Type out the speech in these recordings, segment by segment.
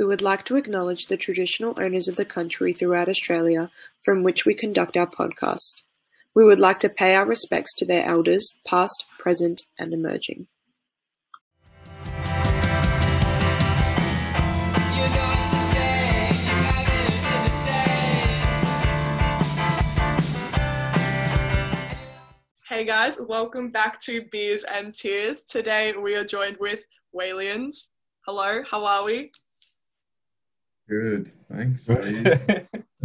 We would like to acknowledge the traditional owners of the country throughout Australia from which we conduct our podcast. We would like to pay our respects to their elders, past, present, and emerging. Hey guys, welcome back to Beers and Tears. Today we are joined with Waliens. Hello, how are we? Good, thanks. How you?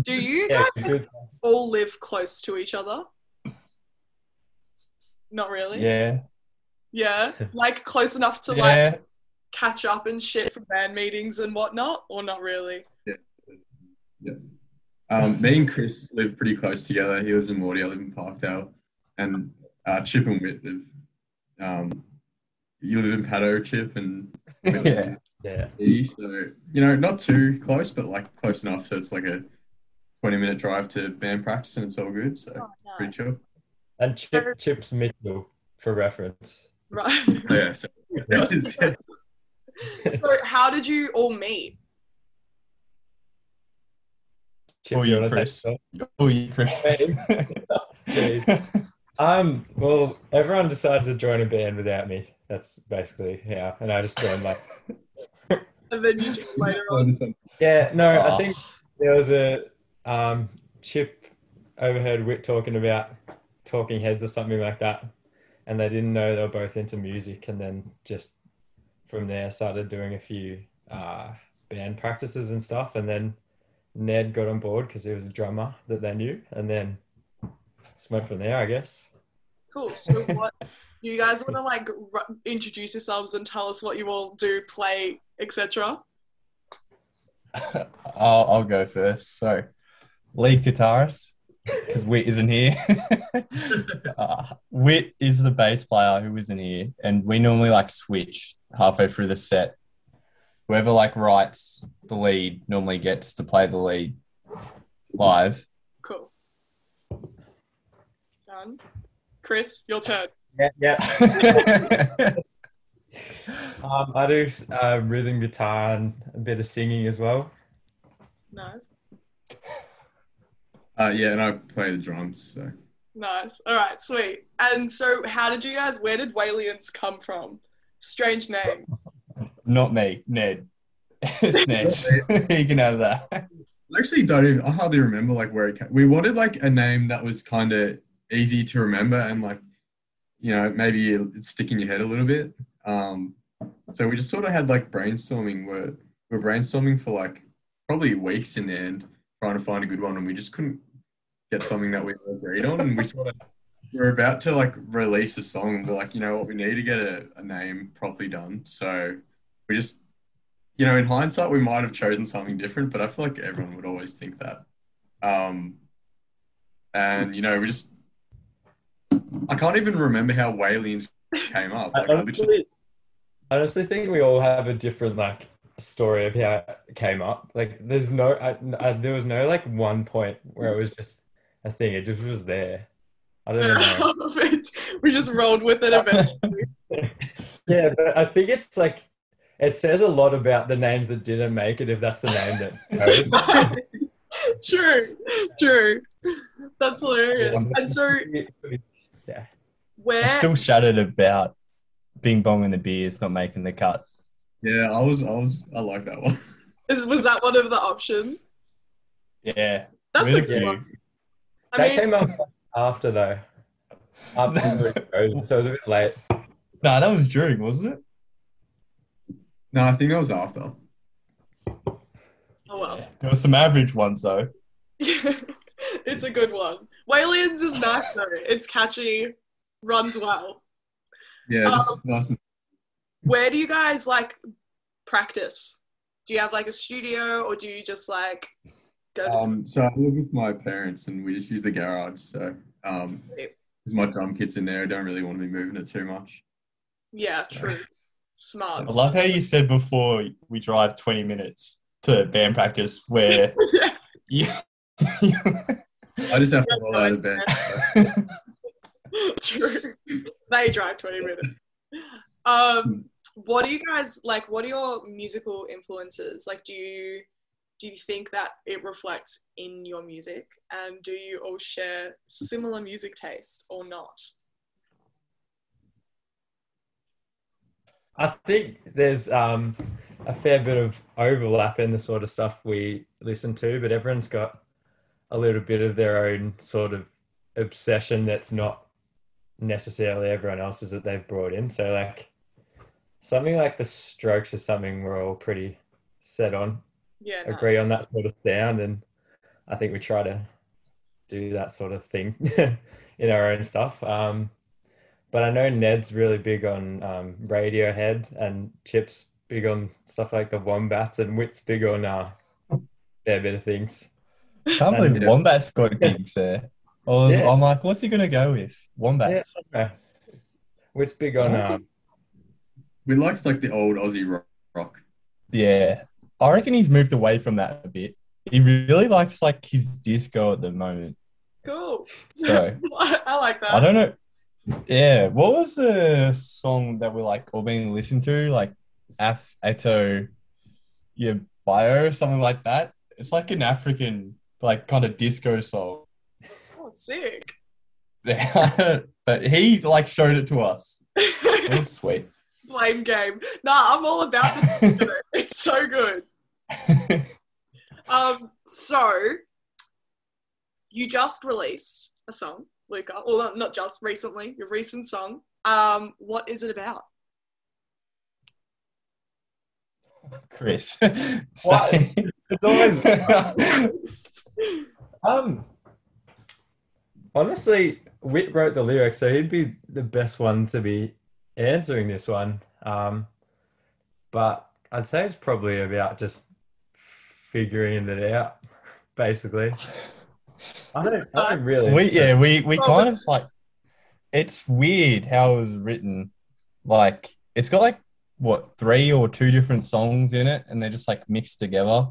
Do you Yeah, guys good. all live close to each other? Not really. Yeah. Yeah? Like close enough to like catch up and shit for band meetings and whatnot, or not really? um, me and Chris live pretty close together. He lives in Morty, I live in Parkdale. And uh, Chip and Whit live. Um, you live in Paddo, Chip, and Whit lives in Yeah. So, you know, not too close, but like close enough so it's like a 20 minute drive to band practice and it's all good. So, Oh, pretty chill. And Chip Chips Mitchell for reference. Right. Oh, yeah, so, so how did you all meet? Chip, Oh, you you, wanna Chris. Oh, you, Chris. Um, well, everyone decided to join a band without me. That's basically how, and I just joined like. And then you joined later on. Yeah, no, Oh. I think there was a um, Chip overheard Wit talking about Talking Heads or something like that, and they didn't know they were both into music, and then just from there started doing a few uh, band practices and stuff, and then Ned got on board because he was a drummer that they knew, and then just from there, I guess. Cool. So what do you guys want to like r- introduce yourselves and tell us what you all do, play, etc.? I'll, I'll go first. So, lead guitarist, because Wit isn't here. uh, Wit is the bass player who isn't here, and we normally like switch halfway through the set. Whoever like writes the lead normally gets to play the lead live. Cool. Done. Chris, your turn. Yeah, yeah. Um, I do uh, rhythm guitar and a bit of singing as well. Nice. uh, yeah, and I play the drums. So, Nice. All right, sweet. And so, how did you guys? Where did Waliens come from? Strange name. Not me, Ned. it's Ned. you can have that. I actually don't even, I hardly remember like where it came. We wanted like a name that was kind of easy to remember and like, you know, maybe it's sticking your head a little bit. Um, so we just sort of had like brainstorming We're, we're brainstorming for like probably weeks in the end, trying to find a good one, and we just couldn't get something that we agreed on. And we sort of we were about to like release a song, and we're like, you know what, we need to get a, a name properly done. So we just you know, in hindsight, we might have chosen something different, but I feel like everyone would always think that. Um, and you know, we just I can't even remember how Waliens came up. I Like, I honestly, I honestly think we all have a different like story of how it came up. Like, there's no, I, I, there was no like one point where it was just a thing. It just was there. I don't know. we just rolled with it eventually. yeah, but I think it's like it says a lot about the names that didn't make it if that's the name that goes. true, true. That's hilarious. And so, yeah. where? I'm still shattered about Bing Bong and the beers not making the cut. yeah, I was, I was, I like that one. Is, was that one of the options? Yeah. That's with a a good one. I that mean, came up after though. After it goes, so it was a bit late. No, that was during, wasn't it? No, I think that was after. oh well. There was some average ones though. it's a good one. Waliens is nice though. It's catchy, runs well. Yeah, just Um, nice and Where do you guys like practice? Do you have like a studio or do you just like go to Um, so I live with my parents, and we just use the garage. So, um, Sweet. there's my drum kits in there. I don't really want to be moving it too much. Yeah, true. Smart. I love how you said before we drive 20 minutes to band practice where yeah, you, I just have to roll out of bed. true. They drive 20 minutes. Um, what do you guys like? What are your musical influences? Like, do you do you think that it reflects in your music, and do you all share similar music taste or not? I think there's um, a fair bit of overlap in the sort of stuff we listen to, but everyone's got a little bit of their own sort of obsession that's not necessarily everyone else's that they've brought in. So, like, something like the Strokes is something we're all pretty set on, Yeah, no. agree on that sort of sound, and I think we try to do that sort of thing in our own stuff. Um, but I know Ned's really big on um, Radiohead, and Chip's big on stuff like the Wombats, and Wit's big on uh, fair bit of things. Can't believe Yeah. Wombat's got gigs there. I was, Yeah. I'm like, what's he gonna go with? Wombats. Yeah, Wit's big on um, We likes like the old Aussie rock. rock. Yeah. I reckon he's moved away from that a bit. He really likes like his disco at the moment. Cool. So I like that. I don't know. Yeah. What was the song that we like all been listening to? Like Af Eto Your Bio, something like that. It's like an African like kind of disco song. Oh, sick. but he like showed it to us. It was sweet. Blame game. Nah, I'm all about the It's so good. Um, so you just released a song, Luca. Well, not- not just recently, your recent song. Um, what is it about? Chris. What? It's always um. Honestly, Wit wrote the lyrics, so he'd be the best one to be answering this one. Um, but I'd say it's probably about just figuring it out, basically. I don't, I don't really. we yeah we we kind of like it's weird how it was written like it's got like what three or two different songs in it and they're just like mixed together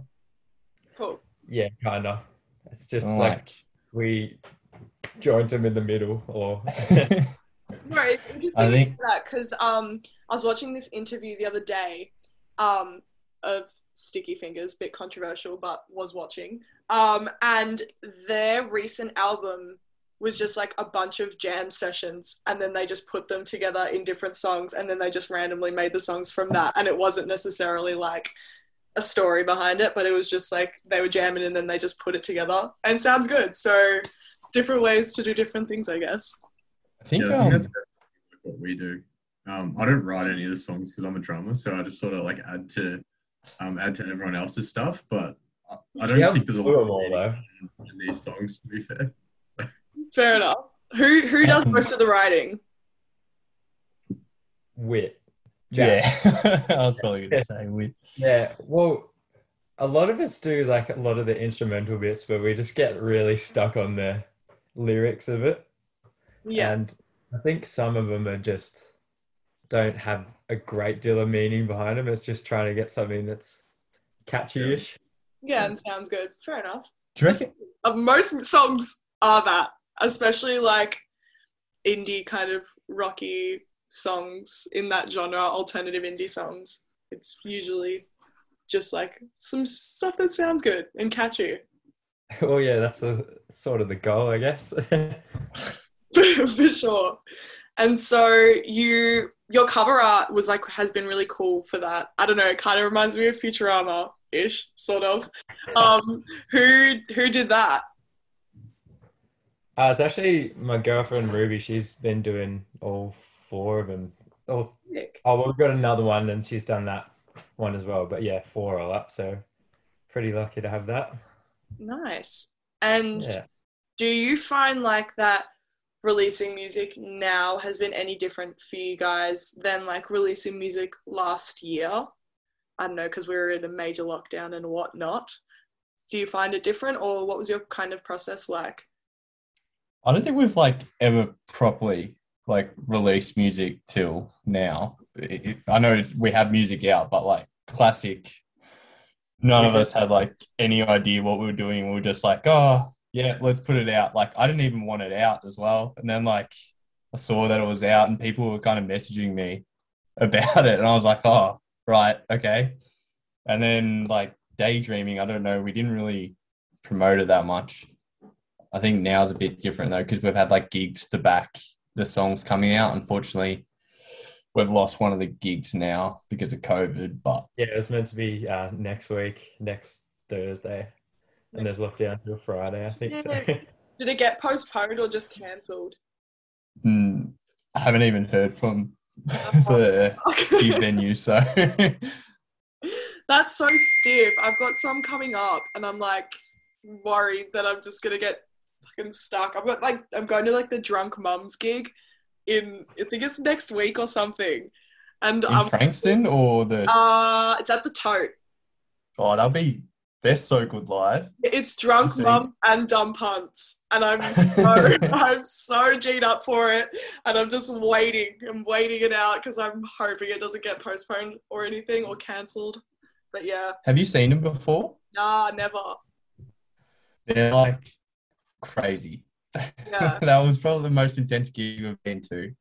Cool. Yeah, kind of. It's just I'm like we joined them in the middle, or like No, interesting I think- that because um, I was watching this interview the other day um, of Sticky Fingers, bit controversial, but was watching. Um, and their recent album was just like a bunch of jam sessions, and then they just put them together in different songs, and then they just randomly made the songs from that. And it wasn't necessarily like a story behind it, but it was just like they were jamming and then they just put it together, and sounds good. So different ways to do different things, I guess. I think, Yeah, I think um, that's what we do. Um, I don't write any of the songs because I'm a drummer, so I just sort of like add to um, add to everyone else's stuff. But I, I don't Yeah, think there's a do lot them all, though. in these songs. To be fair, Fair enough. Who who does Um, most of the writing? Wit. yeah i was probably gonna say we Yeah, well, a lot of us do like a lot of the instrumental bits, but we just get really stuck on the lyrics of it. Yeah. And I think some of them are just don't have a great deal of meaning behind them. It's just trying to get something that's catchy-ish. Yeah, and sounds good. Fair enough. do you reckon Uh, most songs are that, especially like indie kind of rocky songs in that genre, alternative indie songs. It's usually just like some stuff that sounds good and catchy. Well, yeah, that's a, sort of the goal, I guess. for sure. And so you your cover art was like has been really cool for that. I don't know, it kind of reminds me of Futurama ish, sort of. Um who who did that? Uh, it's actually my girlfriend Ruby. She's been doing all four of them. All, Sick. oh, well, we've got another one, and she's done that one as well. But yeah, four all up. So pretty lucky to have that. Nice. And Yeah. do you find like that releasing music now has been any different for you guys than like releasing music last year? I don't know, because we were in a major lockdown and whatnot. Do you find it different, or what was your kind of process like? i don't think we've like ever properly like release music till now. It- it- i know we have music out but like classic none of us had like any idea what we were doing. We were just like oh yeah let's put it out. Like i didn't even want it out as well. And then like i saw that it was out and people were kind of messaging me about it, and I was like, oh, right, okay. And then like daydreaming, I don't know, we didn't really promote it that much. I think now is a bit different though because we've had like gigs to back the songs coming out. Unfortunately, we've lost one of the gigs now because of COVID. But Yeah, it was meant to be uh, next week, next Thursday, and there's lockdown till Friday, I think. So. Did it get postponed or just cancelled? mm, I haven't even heard from the gig venue. So That's so stiff. I've got some coming up, and I'm like worried that I'm just gonna get fucking stuck. I've got like I'm going to like the drunk mums gig in I think it's next week or something, and in I'm Frankston or the uh it's at the tote. oh, that'll be they're so good live. It's drunk mums and dumb punts, and I'm so I'm so G'd up for it, and I'm just waiting. I'm waiting it out because I'm hoping it doesn't get postponed or anything or cancelled. But yeah, Have you seen them before? nah, never. They're like crazy. Yeah. that was probably the most intense gig we've been to.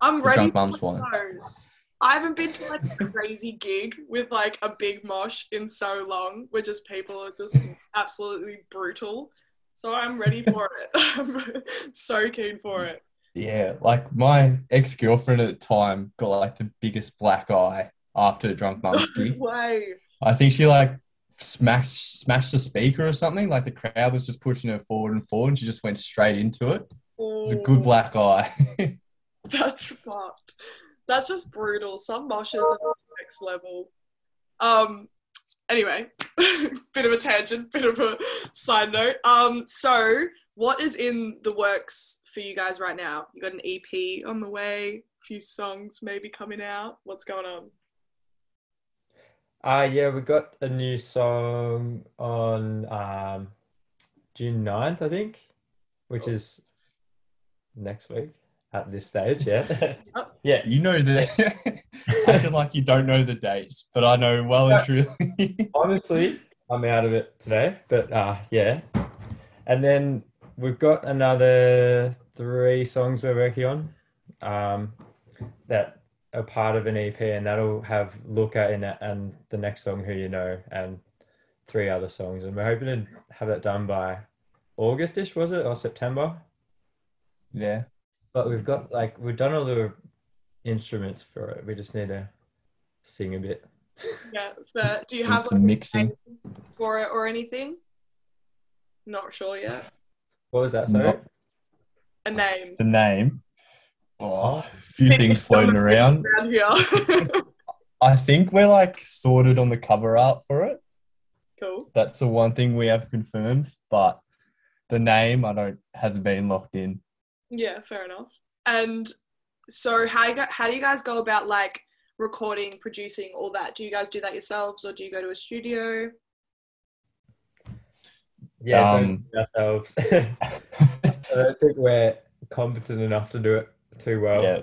I'm The ready for one. I haven't been to like a crazy gig with like a big mosh in so long, where just people are just absolutely brutal. So I'm ready for it. I'm so keen for it. Yeah, like my ex girlfriend at the time got like the biggest black eye after a Drunk Mums gig. Way. I think she like smashed smashed the speaker or something. Like the crowd was just pushing her forward and forward, and she just went straight into it. It was a good black eye. That's fucked. That's just brutal. Some moshes are just next level. Um. Anyway, bit of a tangent, bit of a side note. Um. So, what is in the works for you guys right now? You got an EP on the way, a few songs maybe coming out. What's going on? Uh, yeah, we got a new song on um, June 9th, I think, which is next week at this stage, yeah. yeah, you know that. I feel like you don't know the dates, but I know well and truly. honestly, I'm out of it today, but uh, yeah. And then we've got another three songs we're working on um, that are part of an EP, and that'll have Luca in it and the next song, Who You Know, and three other songs. And we're hoping to have that done by Augustish, was it, or September? yeah. But we've got like we've done all the instruments for it. We just need to sing a bit. Yeah. But do you have some like, mixing. for it or anything? Not sure yet. What was that? Sorry. No. A name. The name. Oh, a few things floating around. around here. I think we're like sorted on the cover art for it. cool. That's the one thing we have confirmed, but the name I don't hasn't been locked in. Yeah, fair enough. And so, how do you, how do you guys go about like recording, producing, all that? Do you guys do that yourselves, or do you go to a studio? Yeah, Um, do it ourselves. I don't think we're competent enough to do it too well. Yeah.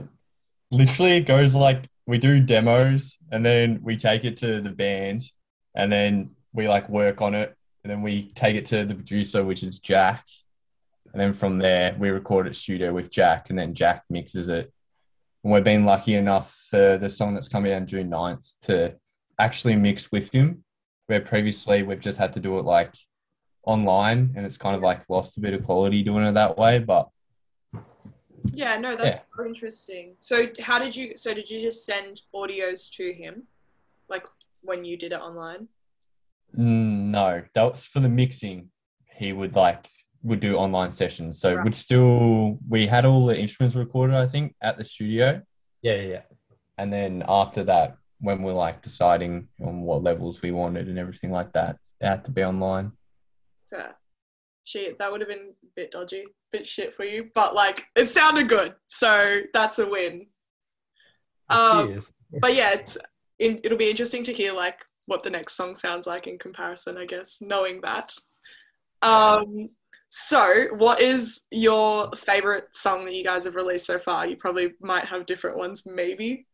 Literally it goes like we do demos and then we take it to the band and then we like work on it and then we take it to the producer which is Jack. And then from there we record at studio with Jack and then Jack mixes it. And we've been lucky enough for the song that's coming out June 9th to actually mix with him. Where previously we've just had to do it like online and it's kind of like lost a bit of quality doing it that way. But Yeah, no, that's so interesting. So, how did you? So, did you just send audios to him, like when you did it online? Mm, No, that was for the mixing. He would like would do online sessions. So Right. would still we had all the instruments recorded, I think, at the studio. Yeah, yeah, yeah. And then after that, when we're like deciding on what levels we wanted and everything like that, it had to be online. Fair. Shit, that would have been a bit dodgy, bit shit for you, but like it sounded good, so that's a win. Um, but yeah, it's, in, it'll be interesting to hear like what the next song sounds like in comparison, I guess, knowing that. Um, so, what is your favorite song that you guys have released so far? You probably might have different ones, maybe.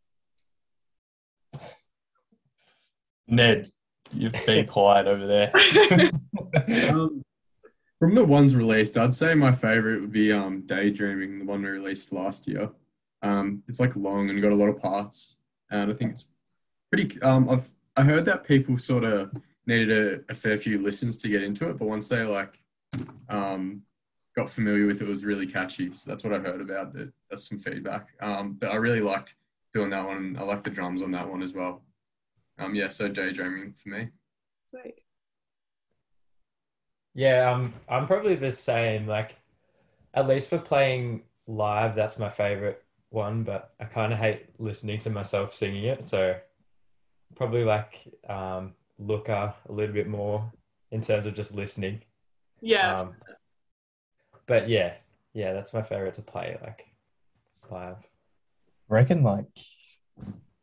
Ned, you've been quiet over there. Um, from the ones released, I'd say my favorite would be um, Daydreaming, the one we released last year. Um, it's like long and got a lot of parts. and I think it's pretty. Um, I've I heard that people sort of needed a, a fair few listens to get into it, but once they like um, got familiar with it, it was really catchy. So that's what I heard about it. That's some feedback. Um, but I really liked doing that one. I like the drums on that one as well. Um, yeah, so daydreaming for me. Sweet. Yeah, um, I'm probably the same. Like, at least for playing live, that's my favorite one, but I kind of hate listening to myself singing it. So, probably like um, Looker a little bit more in terms of just listening. Yeah. Um, but yeah, yeah, that's my favorite to play like live. I reckon like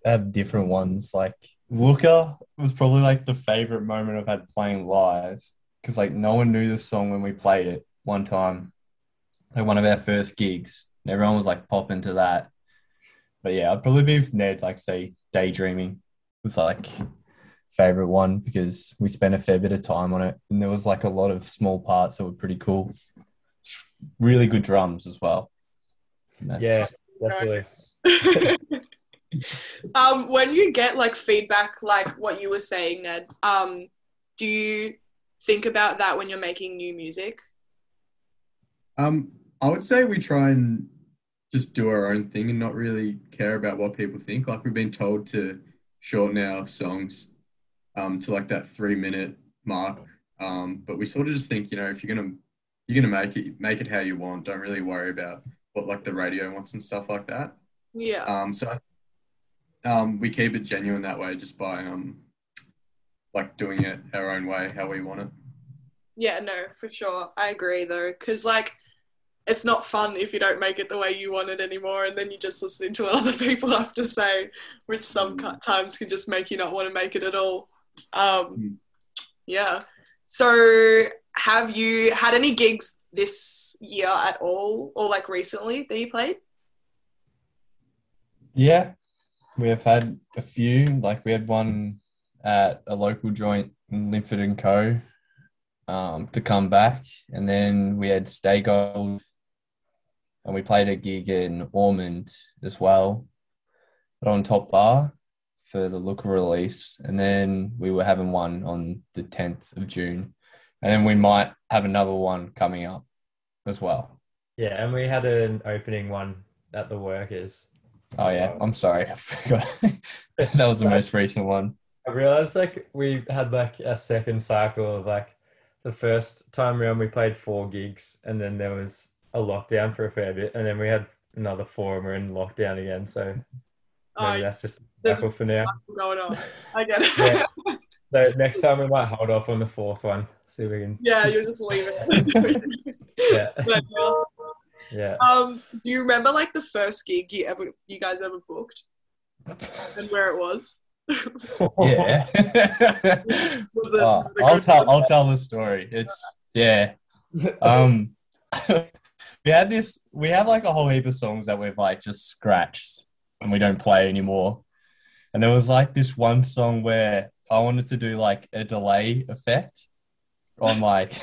I have different ones. Like Looker was probably like the favorite moment I've had playing live because like no one knew the song when we played it one time, like one of our first gigs, and everyone was like popping to that. But yeah, I'd probably be with Ned, like say daydreaming was like favorite one because we spent a fair bit of time on it, and there was like a lot of small parts that were pretty cool. Really good drums as well. Yeah, definitely. um, when you get like feedback, like what you were saying, Ned, um, do you think about that when you're making new music? Um, I would say we try and just do our own thing and not really care about what people think. Like we've been told to shorten our songs um, to like that three minute mark. Um, but we sort of just think, you know, if you're gonna you're gonna make it make it how you want. Don't really worry about what like the radio wants and stuff like that. Yeah. Um, so um, we keep it genuine that way, just by um, like doing it our own way, how we want it. Yeah, no, for sure. I agree though, because like it's not fun if you don't make it the way you want it anymore, and then you're just listening to what other people have to say, which sometimes can just make you not want to make it at all. Um, Mm. yeah. So, have you had any gigs this year at all, or like recently that you played? Yeah, we have had a few. Like we had one at a local joint in Linford and Co. Um, to come back, and then we had Stay Gold, and we played a gig in Ormond as well, but on Top Bar for the Look release, and then we were having one on the tenth of June, and then we might have another one coming up as well. Yeah, and we had an opening one at the Workers. Oh yeah, I'm sorry, I forgot. that was the most recent one. I realized like we had like a second cycle of like the first time around we played four gigs and then there was a lockdown for a fair bit and then we had another four and we're in lockdown again. So Oh, that's just the cycle for now. going on. I get it. Yeah. So next time we might hold off on the fourth one. See if we can. yeah, you just leave it. Yeah. But, uh, Yeah. Um, do you remember like the first gig you ever you guys ever booked and where it was? Yeah. Oh, I'll tell. I'll tell the story. It's yeah. Um, we had this. We have like a whole heap of songs that we've like just scratched and we don't play anymore. And there was like this one song where I wanted to do like a delay effect on like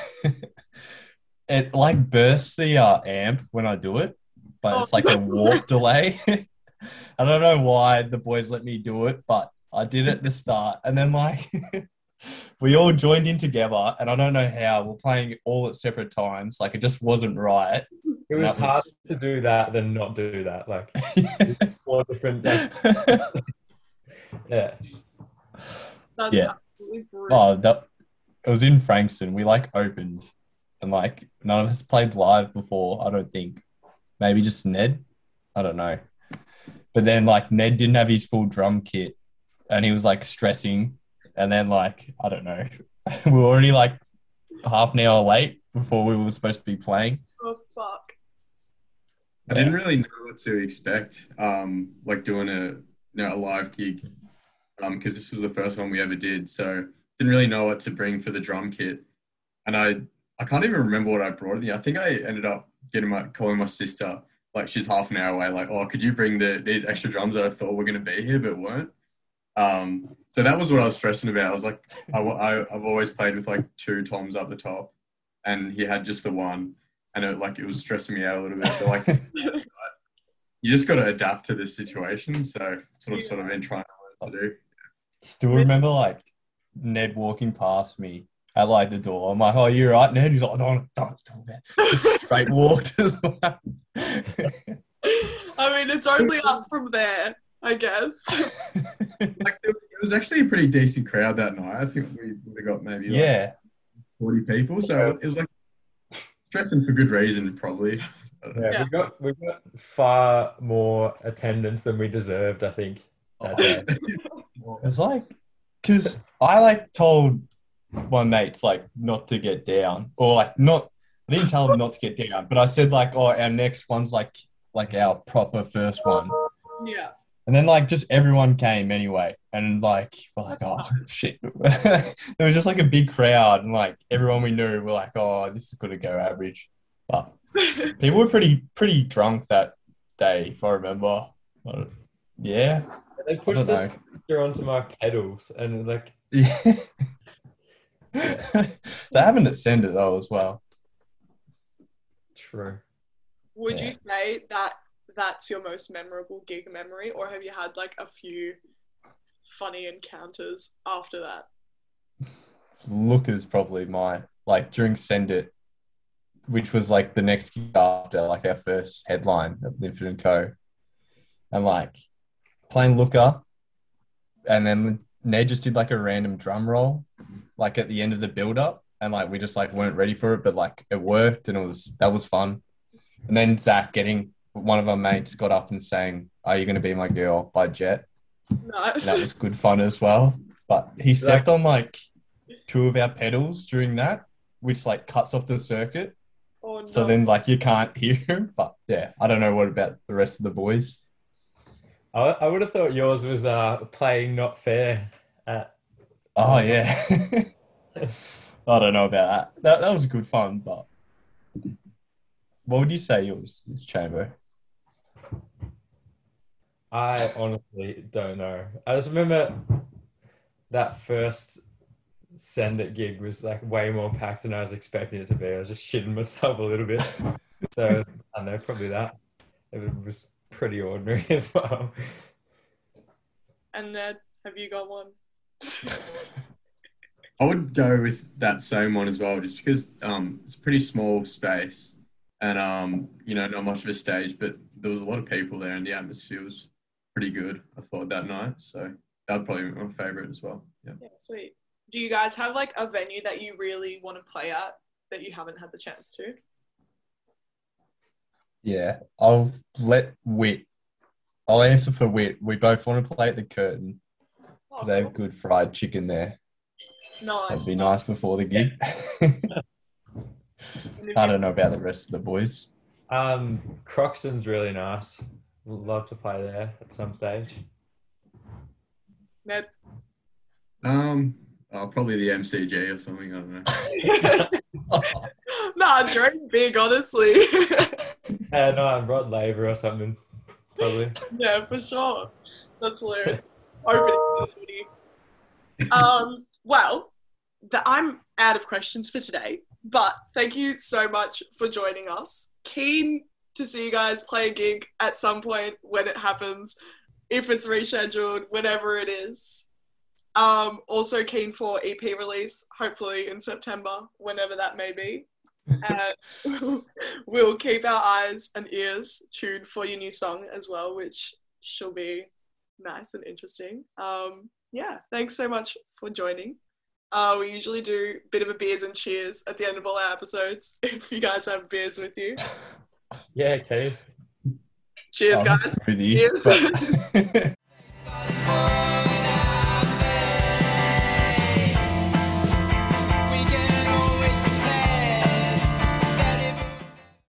it like bursts the uh, amp when I do it, but it's like a warp delay. I don't know why the boys let me do it, but I did it at the start, and then like we all joined in together, and I don't know how we're playing all at separate times. Like it just wasn't right. It was That was- harder to do that than not do that. Like four different. Like, yeah. That's Yeah. absolutely brutal. oh, that it was in Frankston. We like opened, and like none of us played live before. I don't think. Maybe just Ned. I don't know. But then like Ned didn't have his full drum kit, and he was like stressing. And then like I don't know, we were already like half an hour late before we were supposed to be playing. Oh fuck. I didn't really know what to expect, um, like doing a you know a live gig, because this was the first one we ever did. So didn't really know what to bring for the drum kit, and I I can't even remember what I brought. I think I ended up getting my calling my sister, like she's half an hour away, like oh could you bring the these extra drums that I thought were gonna be here but weren't. Um, so that was what I was stressing about. I was like, I, I, I've always played with like two toms up the top, and he had just the one, and it like it was stressing me out a little bit. But like you just got to adapt to this situation. So sort of, sort of been trying to learn to do. Still remember like Ned walking past me at like the door. I'm like, "Oh, you're right, Ned." He's like, "Don't, don't, don't." Just straight walked as well. I mean, it's only up from there, I guess. Like it was- actually a pretty decent crowd that night. I think we would have got maybe like yeah, 40 people. So it was like stressing for good reason, probably. Yeah, Yeah. we got we got far more attendance than we deserved. I think. Oh. that day. it was like because I like told my mates like not to get down or like not. I didn't tell them not to get down, but I said like, "Oh, our next one's like like our proper first one." yeah. And then like just everyone came anyway, and like we're like, oh shit. there was just like a big crowd, and like everyone we knew were like, oh, this is gonna go average. But people were pretty pretty drunk that day, if I remember. I don't- Yeah, They pushed don't the know. onto my pedals, and like yeah. they haven't ascended though as well. true. Would you say that that's your most memorable gig memory, or have you had like a few funny encounters after that? Looker's probably my like during Send It, which was like the next gig after like our first headline at Linford and Co. And like playing Looker, and then Ned just did like a random drum roll, like at the end of the build up, and like we just like weren't ready for it, but like it worked and it was that was fun. And then Zach getting one of our mates got up and sang "Are You Gonna Be My Girl" by Jet. Nice. that was good fun as well. But he stepped on like two of our pedals during that, which like cuts off the circuit. oh, no. So then like you can't hear him. But yeah, I don't know what about the rest of the boys. I, I would have thought yours was uh, playing not fair. At Oh yeah. I don't know about that. That that was good fun, but what would you say yours is chamber? I honestly don't know. I just remember that first send it gig was like way more packed than I was expecting it to be. I was just shitting myself a little bit. So I know, probably that. It was pretty ordinary as well. And Ned, have you got one? I would go with that same one as well, just because um, it's a pretty small space and um, you know not much of a stage, but there was a lot of people there and the atmosphere was pretty good. I thought that night, so that'd probably be my favorite as well. Yeah. yeah, sweet. Do you guys have like a venue that you really want to play at that you haven't had the chance to? Yeah, I'll let Wit. I'll answer for Wit. We both want to play at the Curtin Oh, because they have good fried chicken there. nice. That'd be nice before the gig. And if I don't know about the rest of the boys. Um, Croxton's really nice. Love to play there at some stage. Ned. Um, oh, probably the MCG or something. I don't know. nah, dream big, honestly. Uh, no, I'm Rod Laver or something, probably. yeah, for sure. That's hilarious. Opening to the footy. Um, well, the, I'm out of questions for today, but thank you so much for joining us. Keen to see you guys play a gig at some point when it happens, if it's rescheduled, whenever it is. Um, also keen for EP release, hopefully in September, whenever that may be. and we'll keep our eyes and ears tuned for your new song as well, which shall be nice and interesting. Um, yeah, thanks so much for joining. Uh, we usually do a bit of a beers and cheers at the end of all our episodes. If you guys have beers with you, Yeah, okay. cheers, Oh, guys. smoothie. Cheers. But-